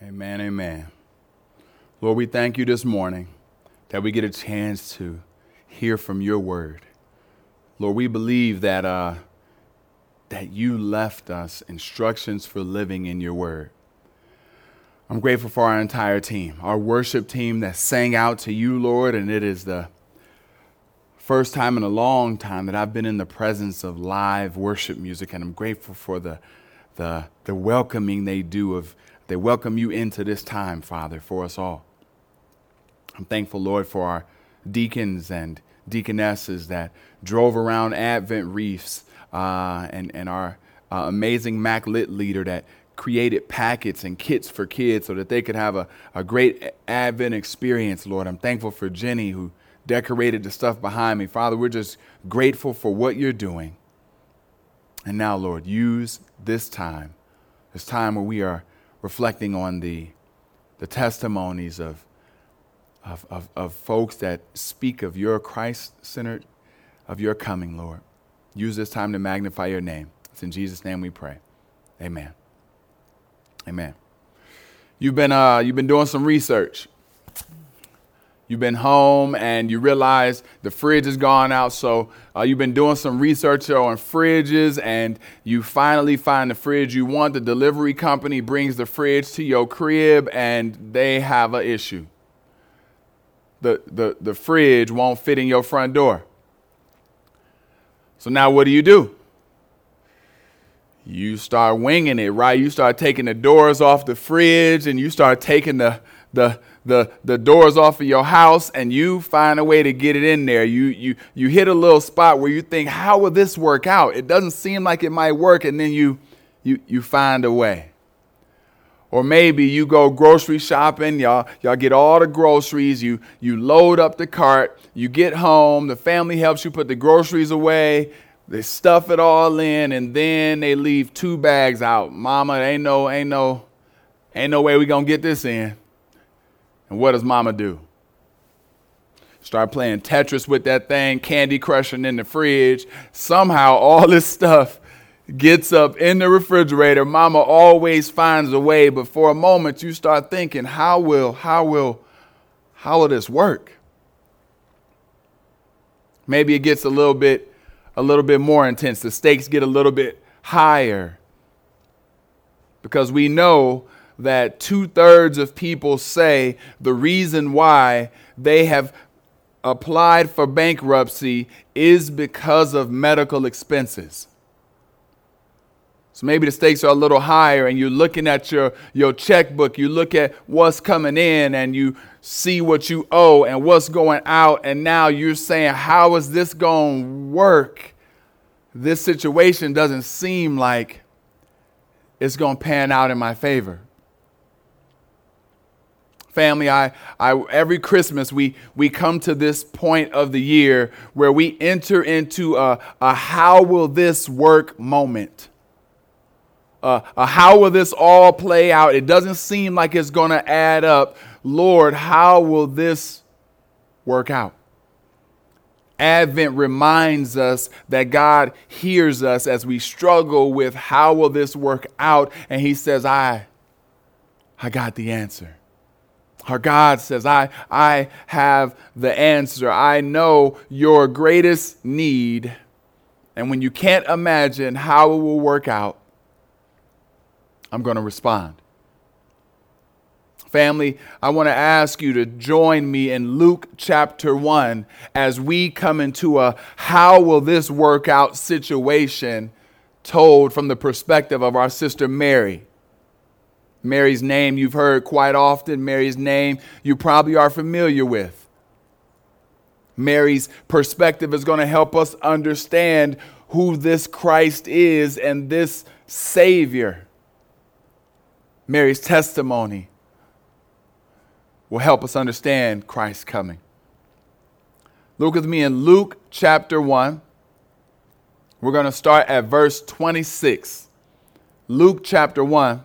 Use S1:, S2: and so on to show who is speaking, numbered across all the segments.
S1: Amen, amen. Lord, we thank you this morning that we get a chance to hear from your word. Lord, we believe that, uh, that you left us instructions for living in your word. I'm grateful for our entire team, our worship team that sang out to you, Lord, and it is the first time in a long time that I've been in the presence of live worship music, and I'm grateful for the, the, the welcoming they do of they welcome you into this time, Father, for us all. I'm thankful, Lord, for our deacons and deaconesses that drove around Advent Wreaths uh, and, and our uh, amazing Mac Lit leader that created packets and kits for kids so that they could have a, a great Advent experience, Lord. I'm thankful for Jenny who decorated the stuff behind me. Father, we're just grateful for what you're doing. And now, Lord, use this time, this time where we are reflecting on the, the testimonies of, of, of, of folks that speak of your Christ centered, of your coming, Lord. Use this time to magnify your name. It's in Jesus' name we pray. Amen. Amen. You've been, uh, you've been doing some research you've been home and you realize the fridge is gone out. So uh, you've been doing some research on fridges and you finally find the fridge you want. The delivery company brings the fridge to your crib and they have an issue. The, the, the fridge won't fit in your front door. So now what do you do? You start winging it, right? You start taking the doors off the fridge and you start taking the, the, the, the doors off of your house and you find a way to get it in there. You, you, you hit a little spot where you think, how will this work out? It doesn't seem like it might work, and then you, you, you find a way. Or maybe you go grocery shopping, y'all, y'all get all the groceries, you, you load up the cart, you get home, the family helps you put the groceries away, they stuff it all in, and then they leave two bags out. Mama, ain't no, ain't no, ain't no way we gonna get this in. And what does mama do? Start playing Tetris with that thing, candy crushing in the fridge. Somehow, all this stuff gets up in the refrigerator. Mama always finds a way, but for a moment, you start thinking, how will, how will, how will this work? Maybe it gets a little bit, a little bit more intense. The stakes get a little bit higher because we know that two thirds of people say the reason why they have applied for bankruptcy is because of medical expenses. So maybe the stakes are a little higher, and you're looking at your, your checkbook, you look at what's coming in, and you see what you owe and what's going out, and now you're saying, How is this going to work? This situation doesn't seem like it's going to pan out in my favor family, I, I, every Christmas we, we come to this point of the year where we enter into a, a how will this work moment. Uh, a how will this all play out? It doesn't seem like it's going to add up. Lord, how will this work out? Advent reminds us that God hears us as we struggle with how will this work out and he says, "I I got the answer." Our God says, I, I have the answer. I know your greatest need. And when you can't imagine how it will work out, I'm going to respond. Family, I want to ask you to join me in Luke chapter 1 as we come into a how will this work out situation told from the perspective of our sister Mary. Mary's name you've heard quite often, Mary's name you probably are familiar with. Mary's perspective is going to help us understand who this Christ is and this Savior. Mary's testimony will help us understand Christ's coming. Look with me in Luke chapter 1. We're going to start at verse 26. Luke chapter 1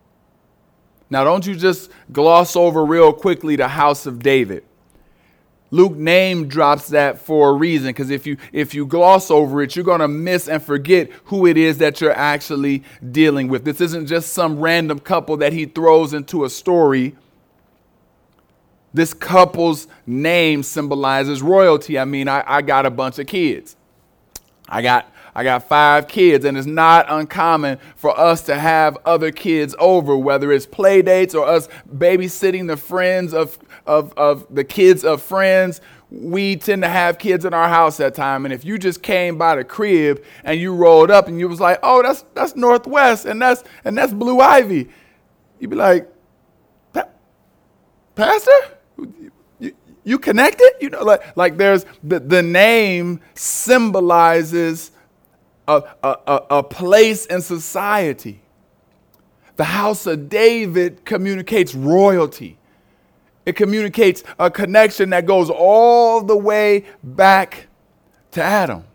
S1: Now, don't you just gloss over real quickly the house of David. Luke name drops that for a reason because if you if you gloss over it, you're going to miss and forget who it is that you're actually dealing with. This isn't just some random couple that he throws into a story. This couple's name symbolizes royalty. I mean, I, I got a bunch of kids. I got I got five kids, and it's not uncommon for us to have other kids over, whether it's play dates or us babysitting the friends of, of, of the kids of friends. We tend to have kids in our house that time, and if you just came by the crib and you rolled up and you was like, "Oh, that's that's North West, and that's and that's Blue Ivy," you'd be like, "Pastor, you, connected?" You know, like like there's the the name symbolizes a, a, a place in society. The house of David communicates royalty. It communicates a connection that goes all the way back to Adam.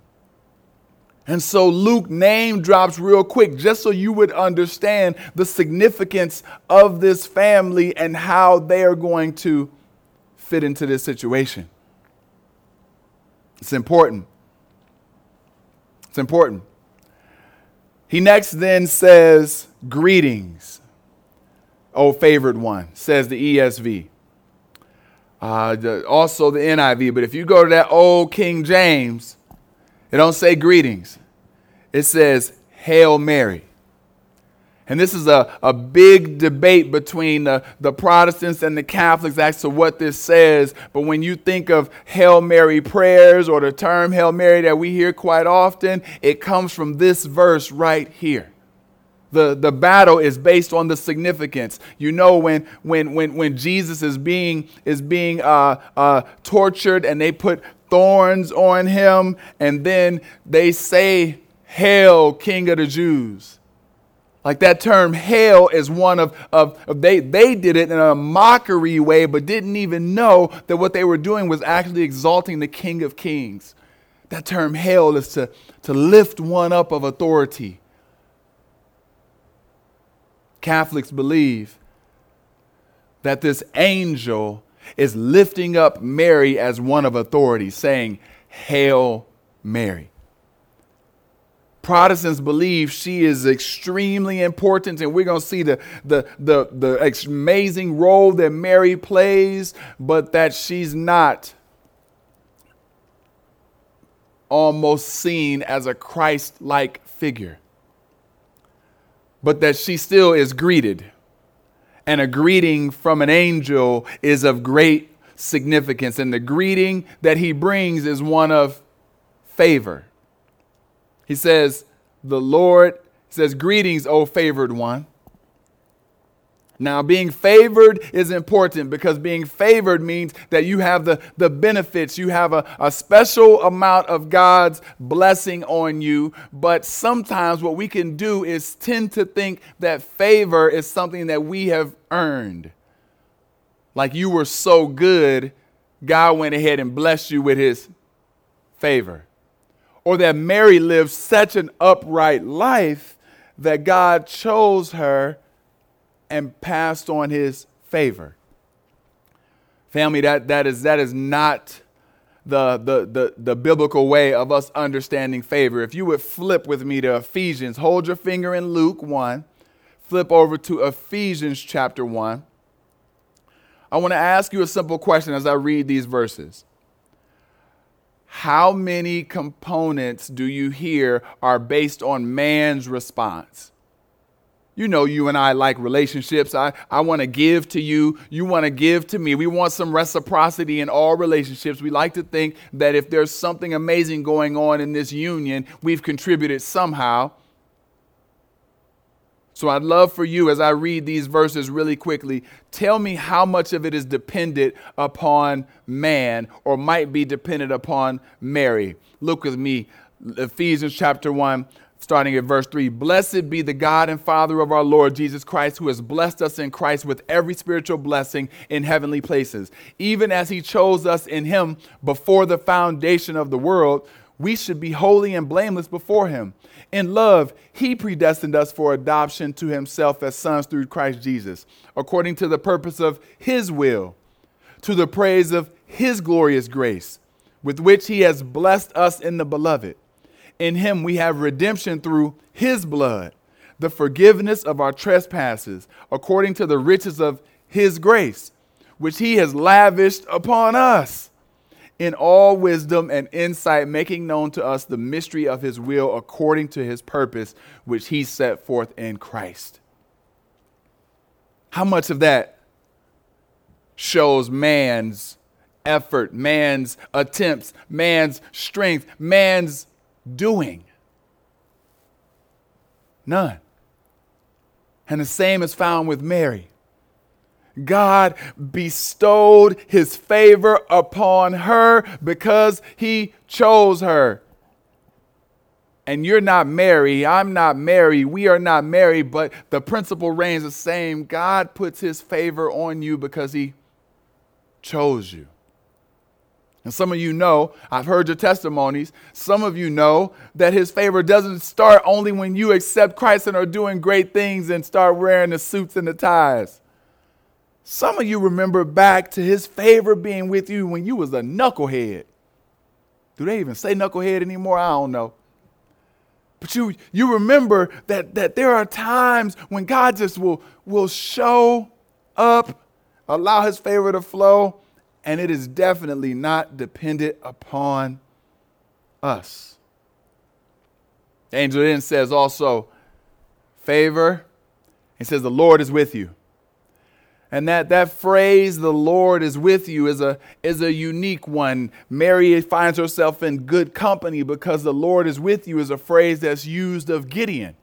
S1: And so Luke name drops real quick just so you would understand the significance of this family and how they are going to fit into this situation. It's important. It's important. He next then says, Greetings, O favored one, says the ESV. Uh, the, also the NIV, but if you go to that old King James, it don't say greetings. It says, Hail Mary. And this is a, a big debate between the, the Protestants and the Catholics as to what this says. But when you think of Hail Mary prayers or the term Hail Mary that we hear quite often, it comes from this verse right here. The, the battle is based on the significance. You know, when, when, when, when Jesus is being, is being uh, uh, tortured and they put thorns on him, and then they say, Hail, King of the Jews. Like that term hail is one of, of, of, they, they did it in a mockery way, but didn't even know that what they were doing was actually exalting the King of Kings. That term hail is to, to lift one up of authority. Catholics believe that this angel is lifting up Mary as one of authority, saying, Hail Mary. Protestants believe she is extremely important, and we're going to see the, the, the, the amazing role that Mary plays, but that she's not almost seen as a Christ like figure, but that she still is greeted. And a greeting from an angel is of great significance. And the greeting that he brings is one of favor. He says, The Lord says, Greetings, O favored one. Now, being favored is important because being favored means that you have the, the benefits. You have a, a special amount of God's blessing on you. But sometimes what we can do is tend to think that favor is something that we have earned. Like you were so good, God went ahead and blessed you with his favor or that Mary lived such an upright life that God chose her and passed on his favor. Family, that, that, is, that is not the, the, the, the biblical way of us understanding favor. If you would flip with me to Ephesians, hold your finger in Luke 1, flip over to Ephesians chapter 1. I want to ask you a simple question as I read these verses how many components do you hear are based on man's response? You know, you and I like relationships. I, I want to give to you. You want to give to me. We want some reciprocity in all relationships. We like to think that if there's something amazing going on in this union, we've contributed somehow. So I'd love for you, as I read these verses really quickly, tell me how much of it is dependent upon man or might be dependent upon Mary. Look with me, Ephesians chapter 1, starting at verse 3 Blessed be the God and Father of our Lord Jesus Christ, who has blessed us in Christ with every spiritual blessing in heavenly places, even as he chose us in him before the foundation of the world. We should be holy and blameless before him. In love, he predestined us for adoption to himself as sons through Christ Jesus, according to the purpose of his will, to the praise of his glorious grace, with which he has blessed us in the beloved. In him we have redemption through his blood, the forgiveness of our trespasses, according to the riches of his grace, which he has lavished upon us in all wisdom and insight, making known to us the mystery of his will according to his purpose, which he set forth in Christ. How much of that shows man's effort, man's attempts, man's strength, man's doing? None. And the same is found with Mary. God bestowed his favor upon her because he chose her. And you're not Mary, I'm not Mary, we are not Mary, but the principle reigns the same. God puts his favor on you because he chose you. And some of you know, I've heard your testimonies. Some of you know that his favor doesn't start only when you accept Christ and are doing great things and start wearing the suits and the ties. Some of you remember back to his favor being with you when you was a knucklehead. Do they even say knucklehead anymore? I don't know. But you, you remember that, that there are times when God just will, will show up, allow his favor to flow, and it is definitely not dependent upon us. Angel then says also, favor. He says, the Lord is with you. And that, that phrase, the Lord is with you, is a, is a unique one. Mary finds herself in good company because the Lord is with you is a phrase that's used of Gideon.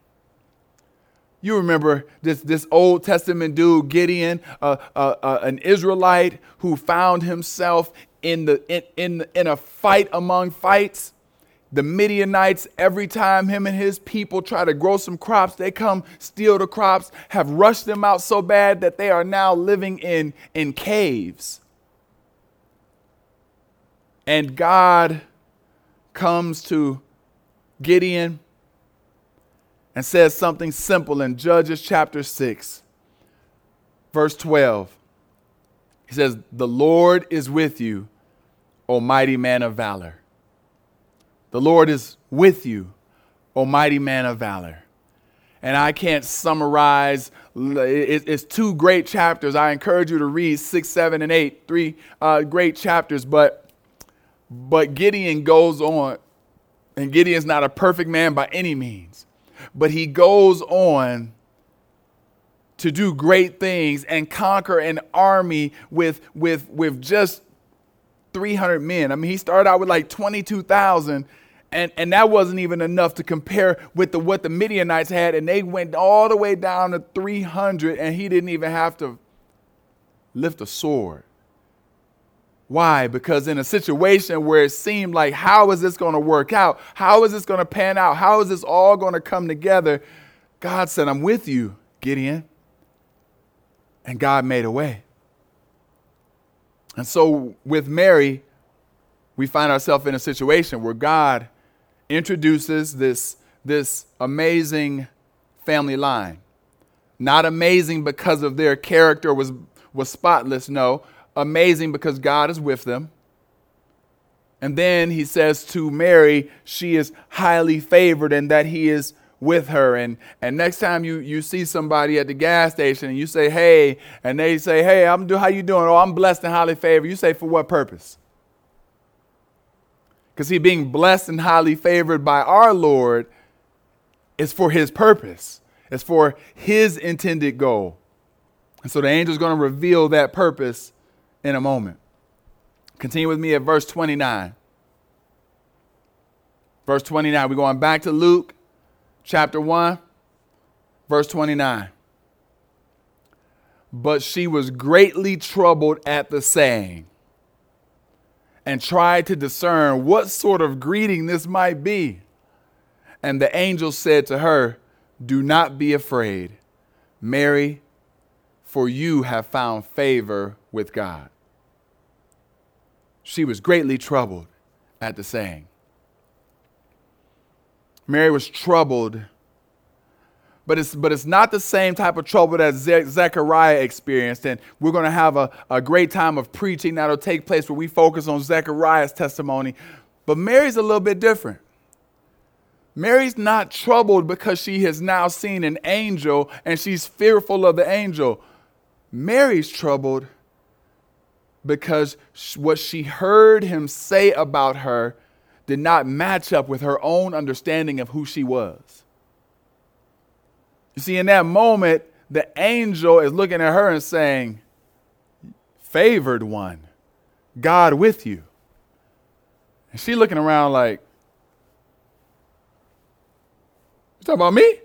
S1: You remember this, this Old Testament dude, Gideon, uh, uh, uh, an Israelite who found himself in, the, in, in, in a fight among fights. The Midianites, every time him and his people try to grow some crops, they come steal the crops, have rushed them out so bad that they are now living in, in caves. And God comes to Gideon and says something simple in Judges chapter 6, verse 12. He says, The Lord is with you, O mighty man of valor. The Lord is with you, O mighty man of valor. And I can't summarize, it's two great chapters. I encourage you to read six, seven, and eight, three uh, great chapters. But, but Gideon goes on, and Gideon's not a perfect man by any means but he goes on to do great things and conquer an army with, with, with just 300 men. I mean, he started out with like 22,000, and, and that wasn't even enough to compare with the, what the Midianites had, and they went all the way down to 300, and he didn't even have to lift a sword. Why? Because in a situation where it seemed like, how is this going to work out? How is this going to pan out? How is this all going to come together? God said, I'm with you, Gideon. And God made a way. And so with Mary, we find ourselves in a situation where God introduces this, this amazing family line. Not amazing because of their character was, was spotless, no, amazing because God is with them. And then he says to Mary, she is highly favored and that he is with her. And, and next time you, you see somebody at the gas station and you say, hey, and they say, hey, I'm do, how you doing? Oh, I'm blessed and highly favored. You say, for what purpose? Because he being blessed and highly favored by our Lord is for his purpose. It's for his intended goal. And so the angel is going to reveal that purpose in a moment. Continue with me at verse 29. Verse 29. We're going back to Luke chapter 1, verse 29. But she was greatly troubled at the saying and tried to discern what sort of greeting this might be. And the angel said to her, Do not be afraid, Mary, for you have found favor with God. She was greatly troubled at the saying. Mary was troubled, but it's, but it's not the same type of trouble that Ze- Zechariah experienced. And we're going to have a, a great time of preaching that'll take place where we focus on Zechariah's testimony. But Mary's a little bit different. Mary's not troubled because she has now seen an angel and she's fearful of the angel. Mary's troubled because what she heard him say about her did not match up with her own understanding of who she was. You see, in that moment, the angel is looking at her and saying, Favored one, God with you. And she looking around like, You talking about me?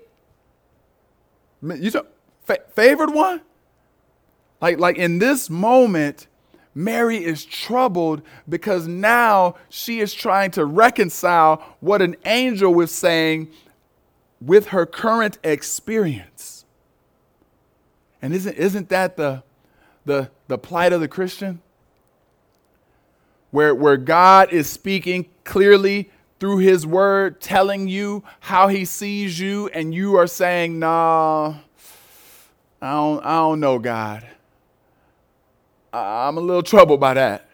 S1: You talk, fa- favored one? Like, like in this moment, Mary is troubled because now she is trying to reconcile what an angel was saying with her current experience. And isn't, isn't that the, the, the plight of the Christian? Where, where God is speaking clearly through his word, telling you how he sees you, and you are saying, nah, I don't, I don't know, God. I'm a little troubled by that.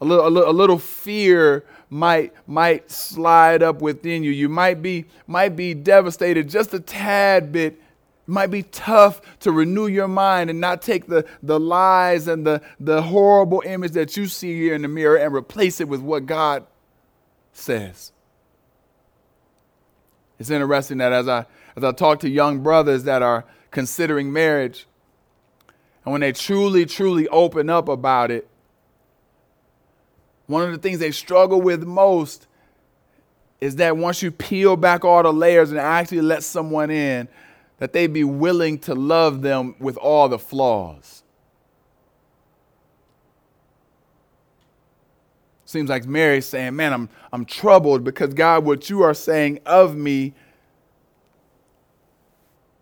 S1: A little, a little, a little fear might, might slide up within you. You might be, might be devastated just a tad bit. It might be tough to renew your mind and not take the, the lies and the, the horrible image that you see here in the mirror and replace it with what God says. It's interesting that as I, as I talk to young brothers that are considering marriage, and when they truly, truly open up about it, one of the things they struggle with most is that once you peel back all the layers and actually let someone in, that they be willing to love them with all the flaws. Seems like Mary's saying, Man, I'm, I'm troubled because God, what you are saying of me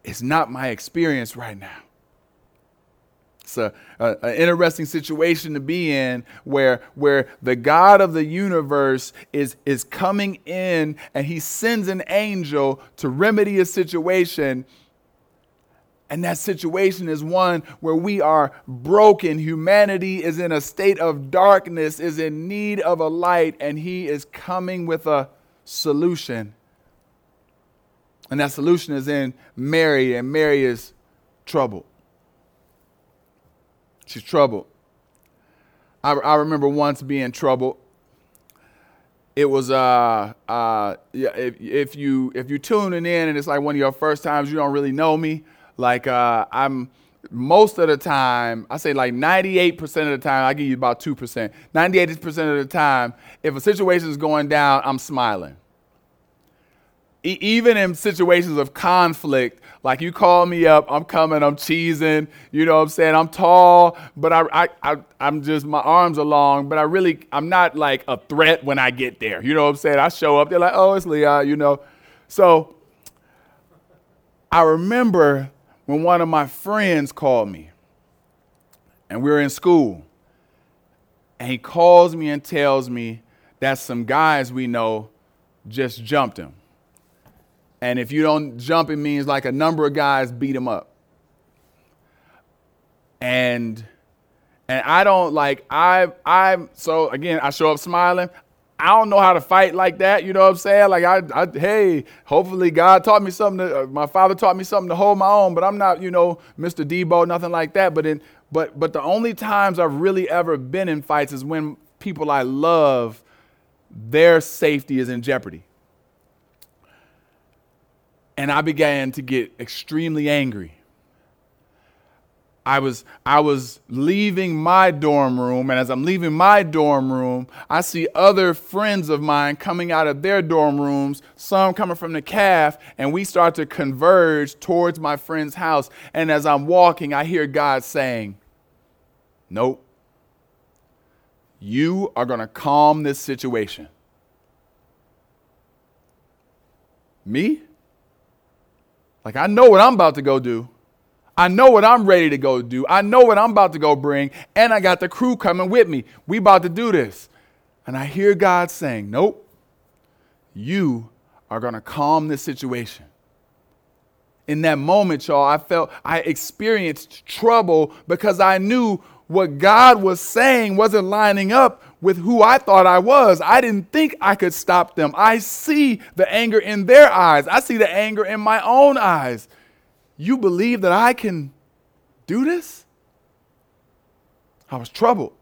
S1: is not my experience right now. It's a, a, an interesting situation to be in where, where the God of the universe is, is coming in and he sends an angel to remedy a situation. And that situation is one where we are broken. Humanity is in a state of darkness, is in need of a light, and he is coming with a solution. And that solution is in Mary, and Mary is troubled. She's troubled. I, I remember once being troubled. It was uh uh yeah, if, if you if you're tuning in and it's like one of your first times you don't really know me like uh I'm most of the time, I say like 98% of the time, I give you about 2%. 98% of the time, if a situation is going down, I'm smiling. E- even in situations of conflict, like you call me up, I'm coming, I'm cheesing, you know what I'm saying? I'm tall, but I, I, I, I'm just, my arms are long, but I really, I'm not like a threat when I get there. You know what I'm saying? I show up, they're like, oh, it's Leon, you know. So I remember when one of my friends called me, and we were in school, and he calls me and tells me that some guys we know just jumped him. And if you don't jump, it means like a number of guys beat him up. And and I don't like I I so again I show up smiling. I don't know how to fight like that. You know what I'm saying? Like I, I hey, hopefully God taught me something. To, uh, my father taught me something to hold my own. But I'm not you know Mr. Deebo, nothing like that. But in but but the only times I've really ever been in fights is when people I love, their safety is in jeopardy. And I began to get extremely angry. I was, I was leaving my dorm room, and as I'm leaving my dorm room, I see other friends of mine coming out of their dorm rooms, some coming from the calf, and we start to converge towards my friend's house. And as I'm walking, I hear God saying, Nope. You are going to calm this situation. Me? Like, I know what I'm about to go do. I know what I'm ready to go do. I know what I'm about to go bring. And I got the crew coming with me. We about to do this. And I hear God saying, Nope, you are going to calm this situation. In that moment, y'all, I felt I experienced trouble because I knew what God was saying wasn't lining up with who I thought I was. I didn't think I could stop them. I see the anger in their eyes, I see the anger in my own eyes. You believe that I can do this? I was troubled.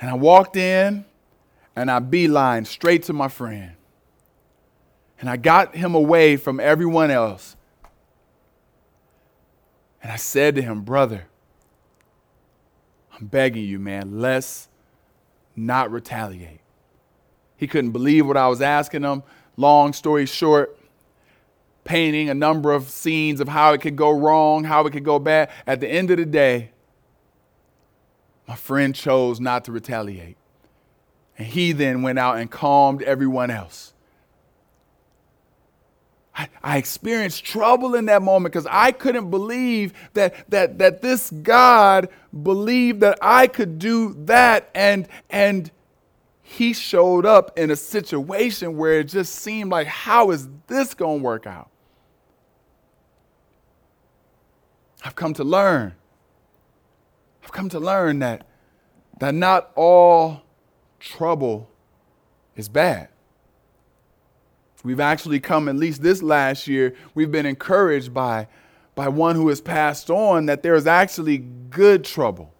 S1: And I walked in and I beeline straight to my friend. And I got him away from everyone else. And I said to him, Brother, I'm begging you, man, let's not retaliate. He couldn't believe what I was asking him. Long story short, painting a number of scenes of how it could go wrong, how it could go bad. At the end of the day, my friend chose not to retaliate. And he then went out and calmed everyone else. I, I experienced trouble in that moment because I couldn't believe that, that, that this God believed that I could do that. And, and he showed up in a situation where it just seemed like, how is this going to work out? I've come to learn. I've come to learn that, that not all trouble is bad. We've actually come, at least this last year, we've been encouraged by, by one who has passed on that there is actually good trouble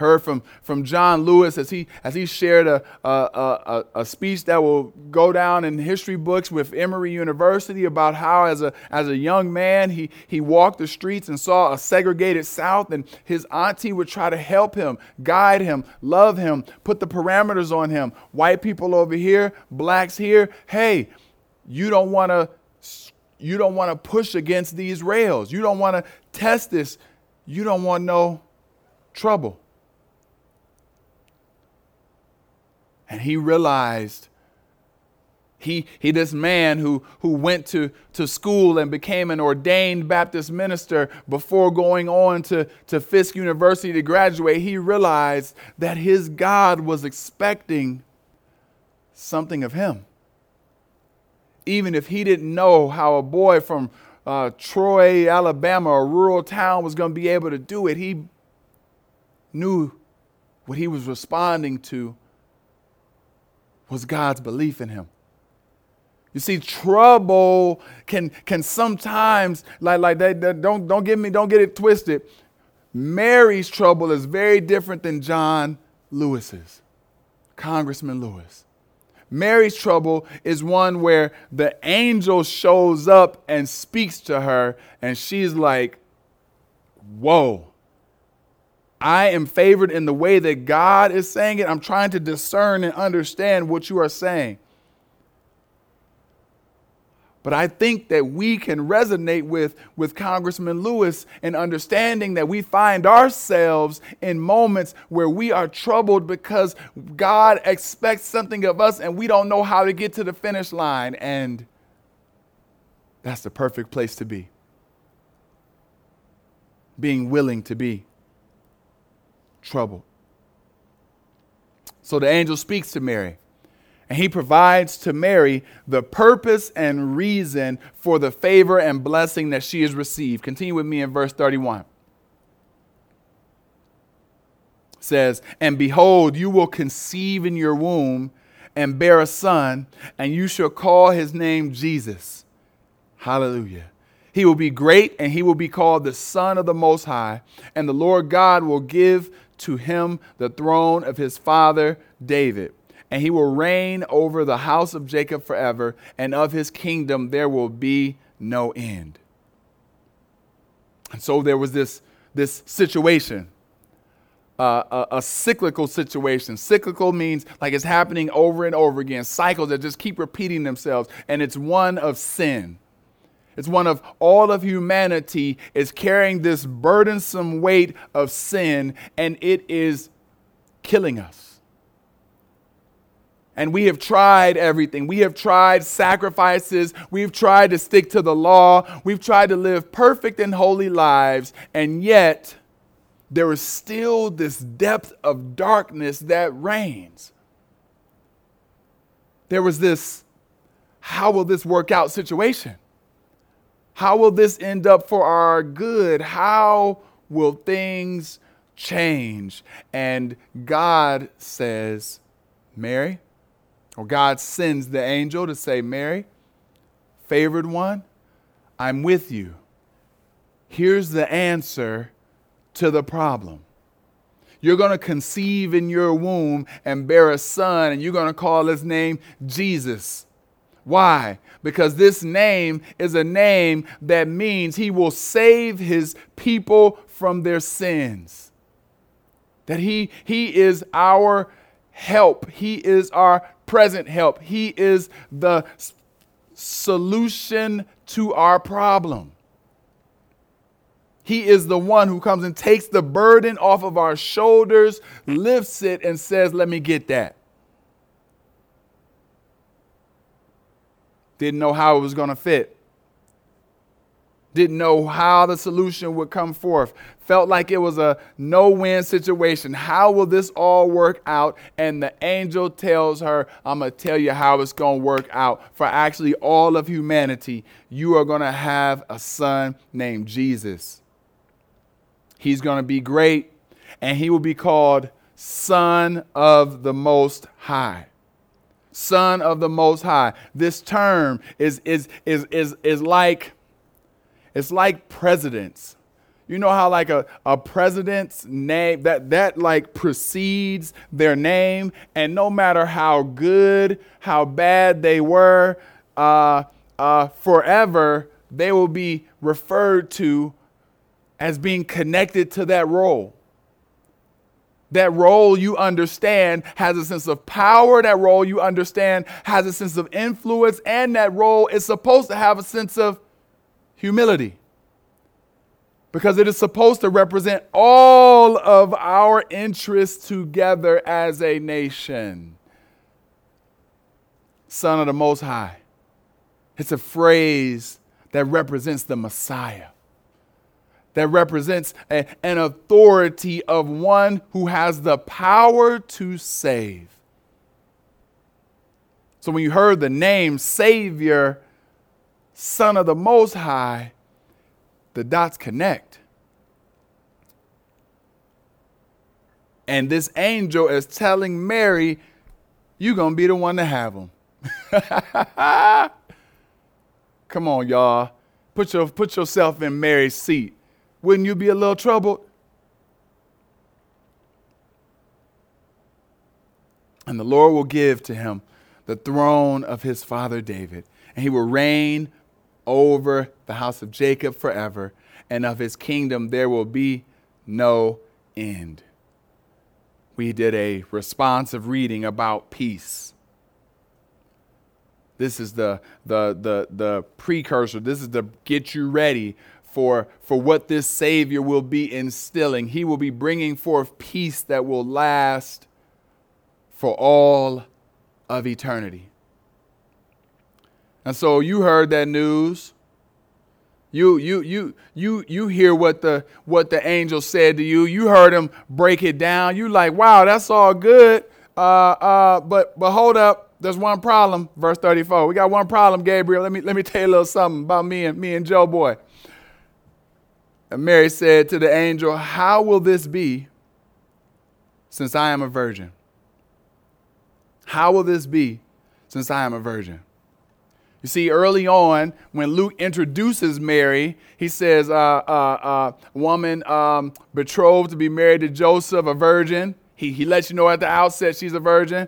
S1: heard from, from John Lewis as he, as he shared a, a, a, a, speech that will go down in history books with Emory University about how, as a, as a young man, he, he walked the streets and saw a segregated South, and his auntie would try to help him, guide him, love him, put the parameters on him. White people over here, blacks here. Hey, you don't want to. You don't want to push against these rails. You don't want to test this. You don't want no trouble. And he realized he, he this man who, who went to, to school and became an ordained Baptist minister before going on to, to Fisk University to graduate, he realized that his God was expecting something of him. Even if he didn't know how a boy from uh, Troy, Alabama, a rural town, was going to be able to do it, he knew what he was responding to was God's belief in him. You see, trouble can, can sometimes, like, like they, they, don't, don't get me, don't get it twisted. Mary's trouble is very different than John Lewis's, Congressman Lewis. Mary's trouble is one where the angel shows up and speaks to her, and she's like, Whoa, I am favored in the way that God is saying it. I'm trying to discern and understand what you are saying. But I think that we can resonate with, with Congressman Lewis in understanding that we find ourselves in moments where we are troubled because God expects something of us and we don't know how to get to the finish line. And that's the perfect place to be. Being willing to be trouble. So the angel speaks to Mary, and he provides to Mary the purpose and reason for the favor and blessing that she has received. Continue with me in verse 31. It says, And behold, you will conceive in your womb and bear a son, and you shall call his name Jesus. Hallelujah. He will be great, and he will be called the Son of the Most High, and the Lord God will give to him the throne of his father David. And he will reign over the house of Jacob forever, and of his kingdom there will be no end. And so there was this, this situation, uh, a, a cyclical situation. Cyclical means like it's happening over and over again, cycles that just keep repeating themselves, and it's one of sin. It's one of all of humanity is carrying this burdensome weight of sin, and it is killing us. And we have tried everything. We have tried sacrifices. We've tried to stick to the law. We've tried to live perfect and holy lives. And yet, there is still this depth of darkness that reigns. There was this, how will this work out situation? How will this end up for our good? How will things change? And God says, Mary, or God sends the angel to say, Mary, favored one, I'm with you. Here's the answer to the problem. You're going to conceive in your womb and bear a son, and you're going to call his name Jesus. Why? Because this name is a name that means he will save his people from their sins. That he, he is our help, he is our present help, he is the solution to our problem. He is the one who comes and takes the burden off of our shoulders, lifts it, and says, Let me get that. Didn't know how it was going to fit. Didn't know how the solution would come forth. Felt like it was a no win situation. How will this all work out? And the angel tells her, I'm going to tell you how it's going to work out. For actually, all of humanity, you are going to have a son named Jesus. He's going to be great, and he will be called Son of the Most High. Son of the Most High. This term is, is, is, is, is like, it's like presidents. You know how like a, a president's name that that like precedes their name, and no matter how good, how bad they were, uh, uh, forever they will be referred to as being connected to that role. That role you understand has a sense of power. That role you understand has a sense of influence. And that role is supposed to have a sense of humility. Because it is supposed to represent all of our interests together as a nation. Son of the Most High. It's a phrase that represents the Messiah that represents a, an authority of one who has the power to save. So when you heard the name Savior, Son of the Most High, the dots connect. And this angel is telling Mary, You're going to be the one to have him. Come on, y'all. Put, your, put yourself in Mary's seat. Wouldn't you be a little troubled? And the Lord will give to him the throne of his father David, and he will reign over the house of Jacob forever, and of his kingdom there will be no end. We did a responsive reading about peace. This is the, the, the, the precursor. This is the get you ready for, for what this Savior will be instilling. He will be bringing forth peace that will last for all of eternity. And so you heard that news. You, you, you, you, you hear what the, what the angel said to you. You heard him break it down. You like, wow, that's all good. Uh, uh, but, but hold up. There's one problem. Verse 34. We got one problem, Gabriel. Let me, let me tell you a little something about me and me and Joe boy. And Mary said to the angel, How will this be since I am a virgin? How will this be since I am a virgin? You see, early on, when Luke introduces Mary, he says, uh, uh, uh, woman um, betrothed to be married to Joseph, a virgin. He, he lets you know at the outset she's a virgin.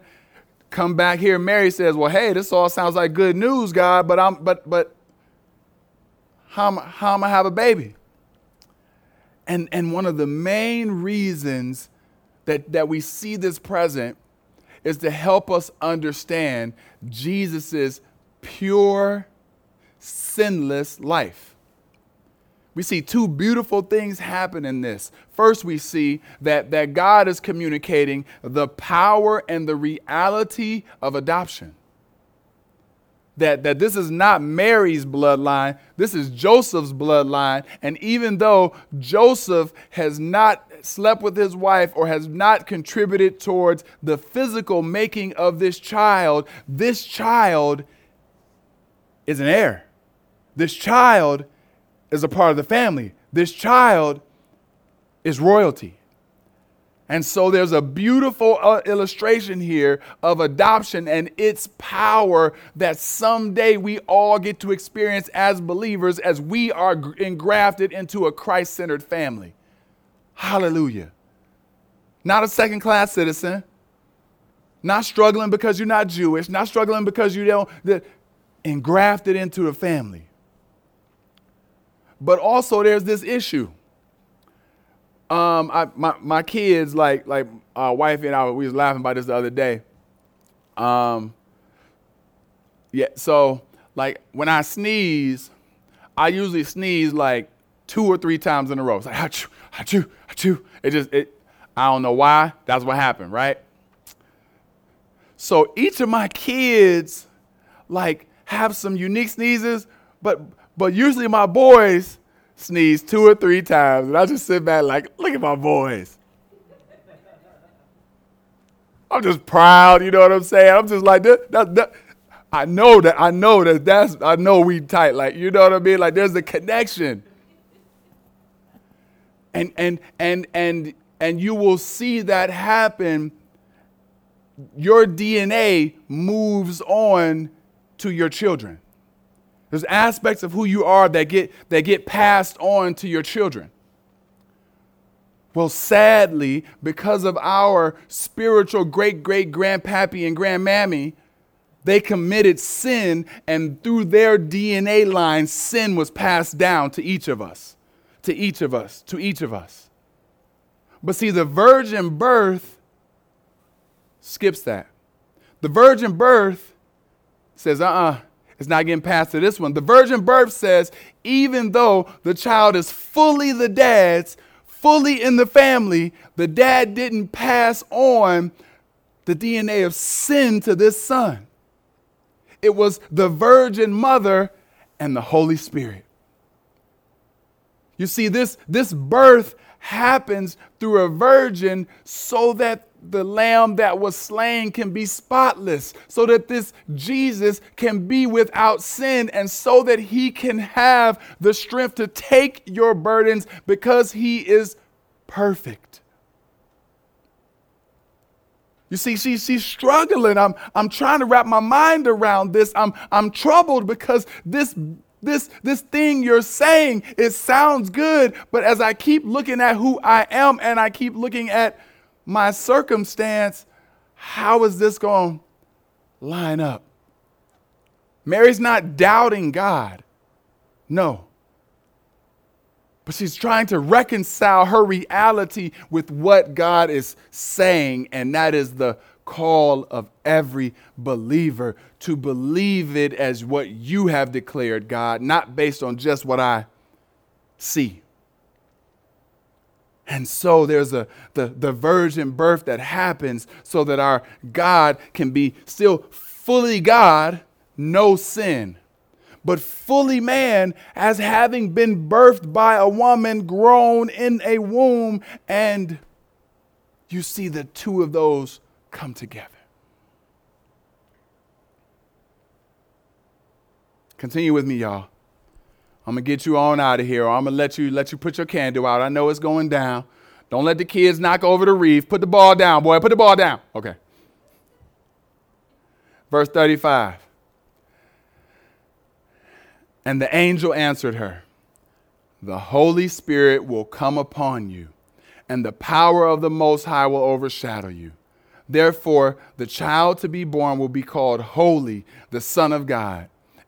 S1: Come back here, Mary says, Well, hey, this all sounds like good news, God, but I'm but but how am, how am I have a baby? And, and one of the main reasons that, that we see this present is to help us understand Jesus' pure, sinless life. we see two beautiful things happen in this. First, we see that, that God is communicating the power and the reality of adoption. That, that this is not Mary's bloodline, this is Joseph's bloodline. And even though Joseph has not slept with his wife or has not contributed towards the physical making of this child, this child is an heir. This child is a part of the family. This child is royalty. And so there's a beautiful uh, illustration here of adoption and its power that someday we all get to experience as believers as we are engrafted into a Christ centered family. Hallelujah. Not a second class citizen, not struggling because you're not Jewish, not struggling because you don't, the, engrafted into a family. But also, there's this issue. Um, I, my, my kids, like like uh, wife and I, we was laughing about this the other day. Um, yeah, so like when I sneeze, I usually sneeze like two or three times in a row. It's like achoo, achoo, achoo. It just it. I don't know why. That's what happened, right? So each of my kids, like, have some unique sneezes, but but usually my boys sneeze two or three times, and I just sit back like, look at my boys. I'm just proud, you know what I'm saying? I'm just like, that, that. I know that, I know that that's, I know we tight, like, you know what I mean? Like, there's a connection. And, and, and, and, and you will see that happen. Your DNA moves on to your children. There's aspects of who you are that get, that get passed on to your children. Well, sadly, because of our spiritual great great grandpappy and grandmammy, they committed sin, and through their DNA line, sin was passed down to each of us, to each of us, to each of us. But see, the virgin birth skips that. The virgin birth says, uh uh-uh, uh it's not getting passed to this one. The virgin birth says, even though the child is fully the dad's, fully in the family, the dad didn't pass on the DNA of sin to this son. It was the virgin mother and the Holy Spirit. You see, this, this birth happens through a virgin so that the lamb that was slain can be spotless, so that this Jesus can be without sin, and so that he can have the strength to take your burdens because he is perfect. You see, she, she's struggling. I'm, I'm trying to wrap my mind around this. I'm, I'm troubled because this, this, this thing you're saying, it sounds good, but as I keep looking at who I am and I keep looking at my circumstance, how is this going to line up? Mary's not doubting God. No. But she's trying to reconcile her reality with what God is saying, and that is the call of every believer to believe it as what you have declared, God, not based on just what I see. And so there's a the, the virgin birth that happens so that our God can be still fully God, no sin, but fully man as having been birthed by a woman grown in a womb. And you see the two of those come together. Continue with me, y'all. I'm gonna get you on out of here, or I'm gonna let you let you put your candle out. I know it's going down. Don't let the kids knock over the wreath. Put the ball down, boy. Put the ball down. Okay. Verse 35. And the angel answered her, The Holy Spirit will come upon you, and the power of the Most High will overshadow you. Therefore, the child to be born will be called Holy, the Son of God.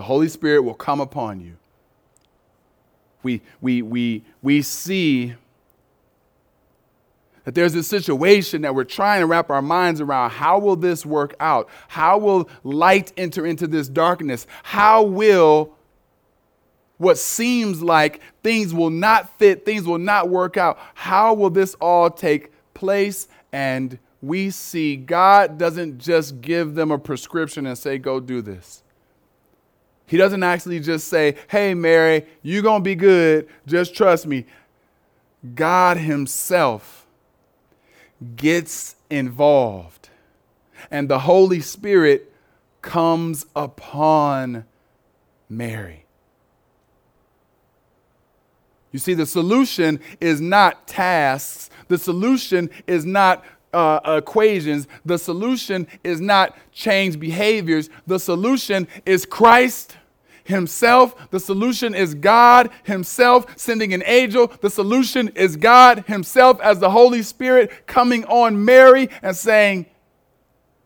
S1: The Holy Spirit will come upon you. We, we, we, we see that there's a situation that we're trying to wrap our minds around. How will this work out? How will light enter into this darkness? How will what seems like things will not fit, things will not work out, how will this all take place? And we see God doesn't just give them a prescription and say, go do this. He doesn't actually just say, hey, Mary, you're going to be good. Just trust me. God Himself gets involved, and the Holy Spirit comes upon Mary. You see, the solution is not tasks, the solution is not uh, equations, the solution is not change behaviors, the solution is Christ Himself. The solution is God Himself sending an angel. The solution is God Himself as the Holy Spirit coming on Mary and saying,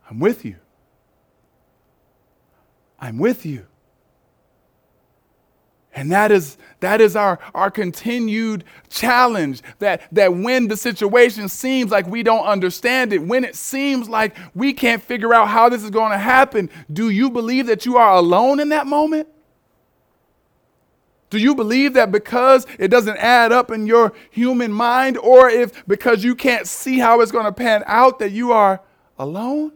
S1: I'm with you. I'm with you. And that is, that is our, our continued challenge that, that when the situation seems like we don't understand it, when it seems like we can't figure out how this is going to happen, do you believe that you are alone in that moment? Do you believe that because it doesn't add up in your human mind, or if because you can't see how it's going to pan out, that you are alone?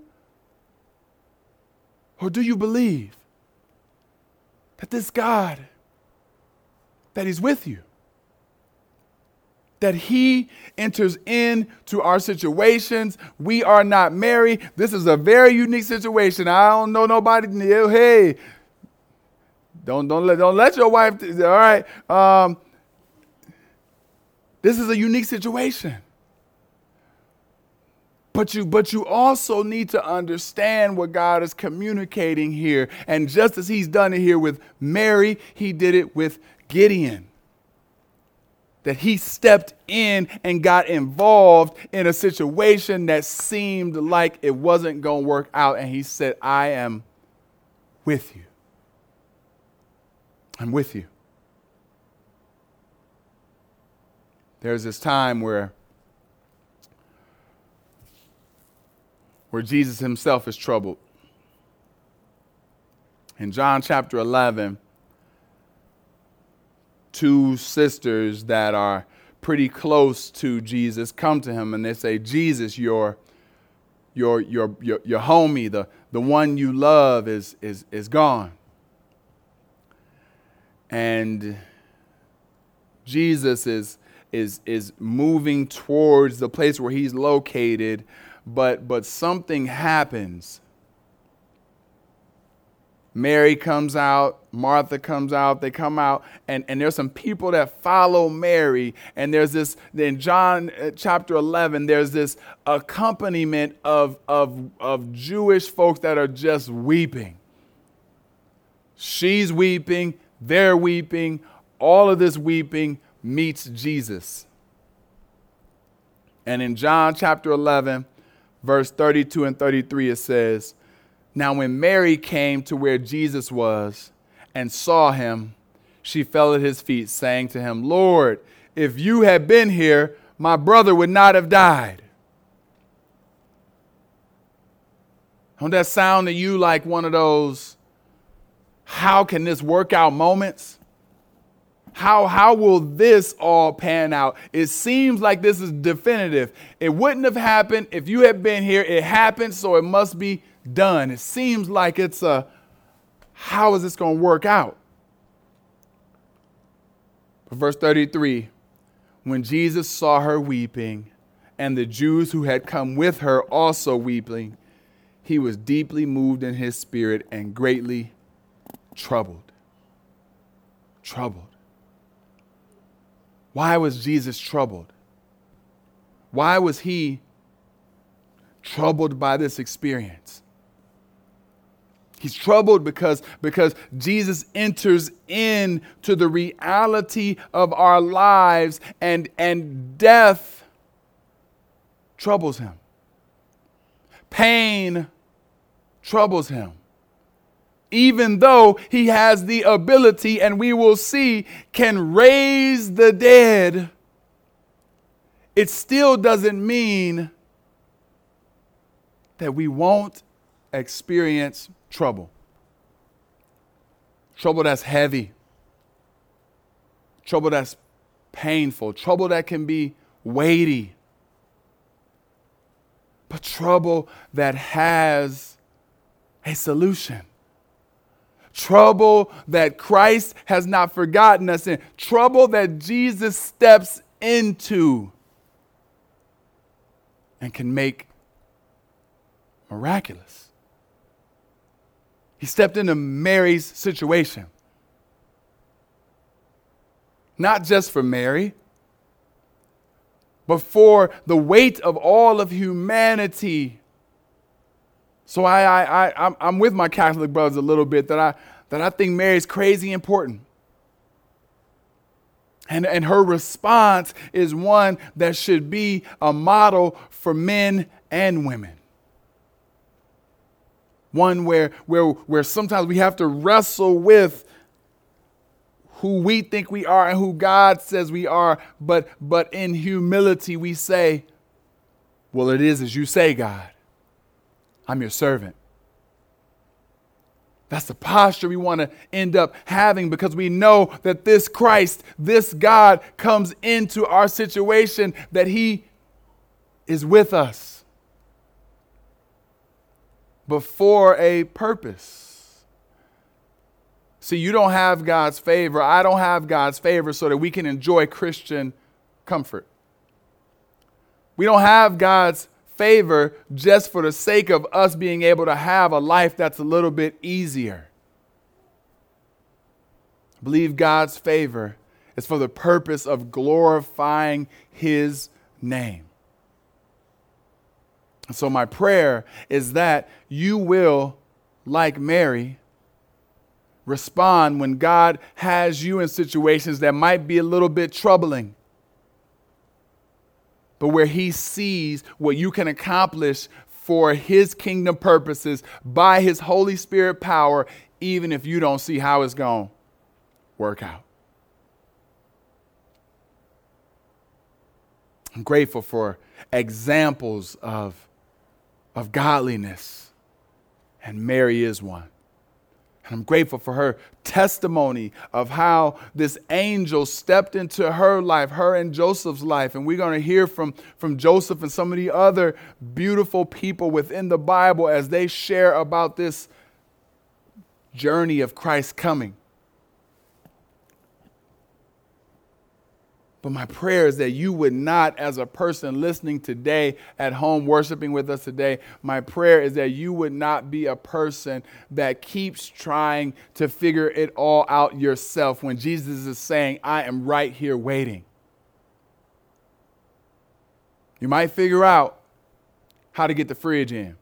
S1: Or do you believe that this God, that He's with you? that he enters into our situations. We are not married. This is a very unique situation. I don't know nobody. Hey, don't don't let don't let your wife. All right. Um, this is a unique situation. But you, but you also need to understand what God is communicating here. And just as He's done it here with Mary, He did it with Gideon. That he stepped in and got involved in a situation that seemed like it wasn't going to work out. And he said, I am with you. I'm with you. There's this time where where Jesus himself is troubled. In John chapter 11, two sisters that are pretty close to Jesus come to him and they say, Jesus, your, your, your, your, your homie, the, the one you love, is, is, is gone. And Jesus is, is, is moving towards the place where he's located, but, but something happens. Mary comes out, Martha comes out, they come out, and, and there's some people that follow Mary. And there's this, in John uh, chapter 11, there's this accompaniment of, of, of Jewish folks that are just weeping. She's weeping, they're weeping. All of this weeping meets Jesus. And in John chapter 11, verse 32 and 33, it says, Now when Mary came to where Jesus was and saw him, she fell at his feet, saying to him, Lord, if you had been here, my brother would not have died. Don't that sound to you like one of those how can this work out moments? How, how will this all pan out? It seems like this is definitive. It wouldn't have happened if you had been here. It happened, so it must be done. It seems like it's a how is this going to work out? Verse 33 when Jesus saw her weeping, and the Jews who had come with her also weeping, he was deeply moved in his spirit and greatly troubled. Troubled. Why was Jesus troubled? Why was he troubled by this experience? He's troubled because, because Jesus enters into the reality of our lives and, and death troubles him. Pain troubles him. Even though he has the ability, and we will see, can raise the dead, it still doesn't mean that we won't experience trouble. Trouble that's heavy, trouble that's painful, trouble that can be weighty, but trouble that has a solution. Trouble that Christ has not forgotten us in, trouble that Jesus steps into and can make miraculous. He stepped into Mary's situation. Not just for Mary, but for the weight of all of humanity. So I, I, I, I'm with my Catholic brothers a little bit that I, that I think Mary is crazy important. And, and her response is one that should be a model for men and women one where, where, where sometimes we have to wrestle with who we think we are and who God says we are, but, but in humility we say, Well, it is as you say, God. I'm your servant. That's the posture we want to end up having because we know that this Christ, this God, comes into our situation, that He is with us but for a purpose. See, you don't have God's favor. I don't have God's favor so that we can enjoy Christian comfort. We don't have God's favor just for the sake of us being able to have a life that's a little bit easier. Believe God's favor is for the purpose of glorifying His name. So, my prayer is that you will, like Mary, respond when God has you in situations that might be a little bit troubling, but where He sees what you can accomplish for His kingdom purposes by His Holy Spirit power, even if you don't see how it's going to work out. I'm grateful for examples of of godliness. And Mary is one. And I'm grateful for her testimony of how this angel stepped into her life, her and Joseph's life. And we're going to hear from, from Joseph and some of the other beautiful people within the Bible as they share about this journey of Christ coming. But my prayer is that you would not, as a person listening today at home, worshiping with us today, my prayer is that you would not be a person that keeps trying to figure it all out yourself when Jesus is saying, I am right here waiting. You might figure out how to get the fridge in.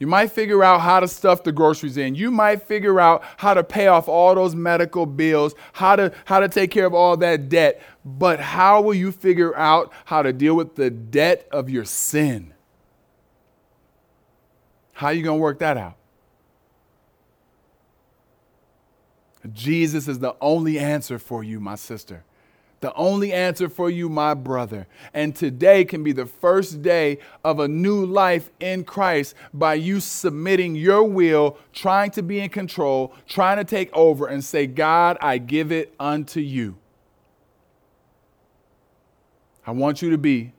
S1: You might figure out how to stuff the groceries in. You might figure out how to pay off all those medical bills, how to, how to take care of all that debt. But how will you figure out how to deal with the debt of your sin? How are you going to work that out? Jesus is the only answer for you, my sister the only answer for you, my brother. And today can be the first day of a new life in Christ by you submitting your will, trying to be in control, trying to take over, and say, God, I give it unto you. I want you to be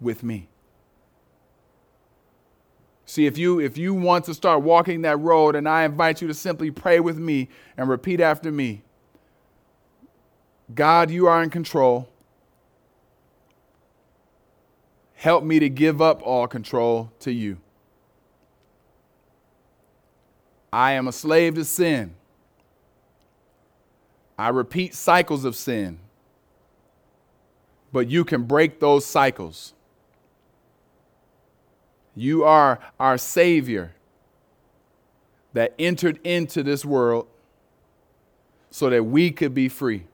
S1: with me. See, if you if you want to start walking that road, and I invite you to simply pray with me and repeat after me. God, you are in control. Help me to give up all control to you. I am a slave to sin. I repeat cycles of sin. But you can break those cycles. You are our Savior. that entered into this world so that we could be free,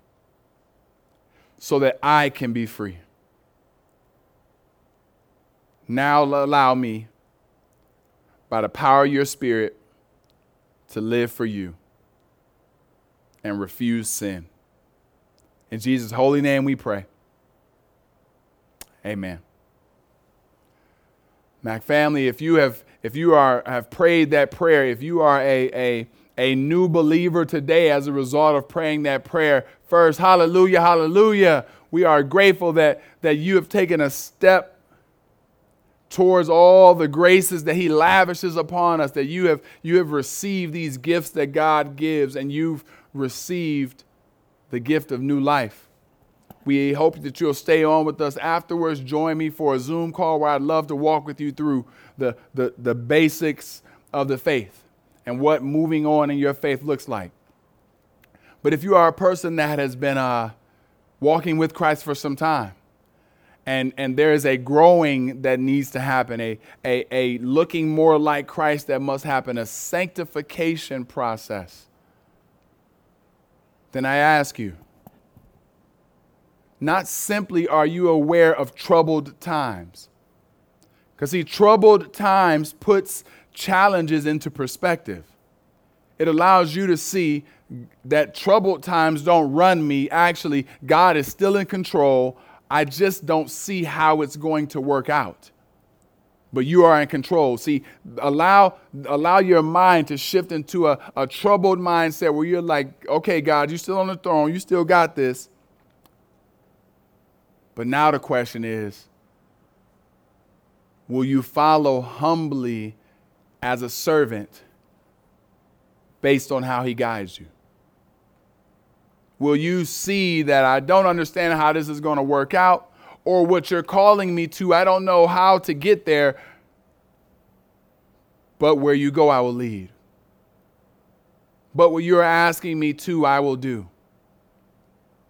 S1: so that I can be free. Now allow me, by the power of your Spirit, to live for you and refuse sin. In Jesus' holy name we pray. Amen. Mac family, if you have if you are have prayed that prayer, if you are a, a, a new believer today as a result of praying that prayer, first, hallelujah, hallelujah. We are grateful that, that you have taken a step towards all the graces that he lavishes upon us, that you have, you have received these gifts that God gives, and you've received the gift of new life. We hope that you'll stay on with us afterwards. Join me for a Zoom call where I'd love to walk with you through the, the, the basics of the faith and what moving on in your faith looks like. But if you are a person that has been uh, walking with Christ for some time, and, and there is a growing that needs to happen, a, a, a looking more like Christ that must happen, a sanctification process, then I ask you, not simply are you aware of troubled times. Because see, troubled times puts challenges into perspective. It allows you to see that troubled times don't run me. Actually, God is still in control. I just don't see how it's going to work out. But you are in control. See, allow, allow your mind to shift into a, a troubled mindset where you're like, okay, God, you're still on the throne. You still got this. But now the question is will you follow humbly as a servant based on how he guides you? Will you see that I don't understand how this is going to work out or what you're calling me to? I don't know how to get there, but where you go, I will lead. But what you're asking me to, I will do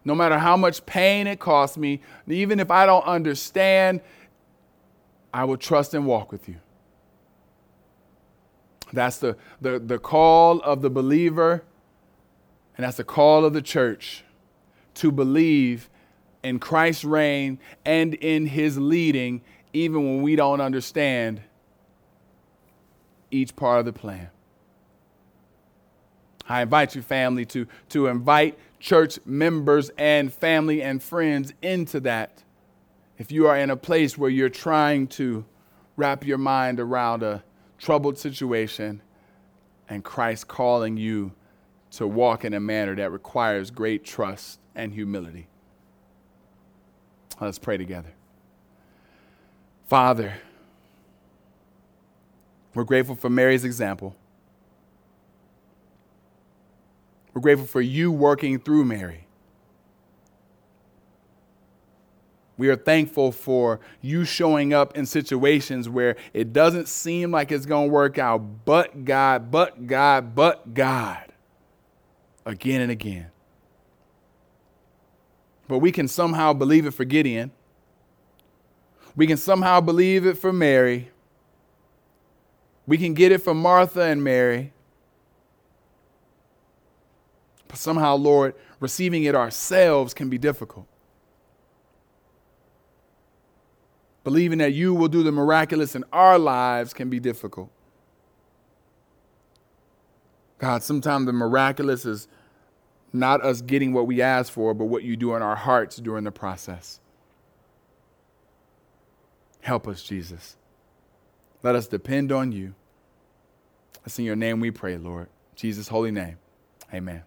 S1: no matter how much pain it costs me, even if I don't understand, I will trust and walk with you. That's the, the, the call of the believer, and that's the call of the church to believe in Christ's reign and in his leading, even when we don't understand each part of the plan. I invite you, family, to, to invite church members and family and friends into that. If you are in a place where you're trying to wrap your mind around a troubled situation and Christ calling you to walk in a manner that requires great trust and humility. Let's pray together. Father, we're grateful for Mary's example. We're grateful for you working through Mary. We are thankful for you showing up in situations where it doesn't seem like it's going to work out, but God, but God, but God, again and again. But we can somehow believe it for Gideon. We can somehow believe it for Mary. We can get it for Martha and Mary. But somehow, Lord, receiving it ourselves can be difficult. Believing that you will do the miraculous in our lives can be difficult. God, sometimes the miraculous is not us getting what we ask for, but what you do in our hearts during the process. Help us, Jesus. Let us depend on you. It's in your name we pray, Lord. Jesus' holy name. Amen.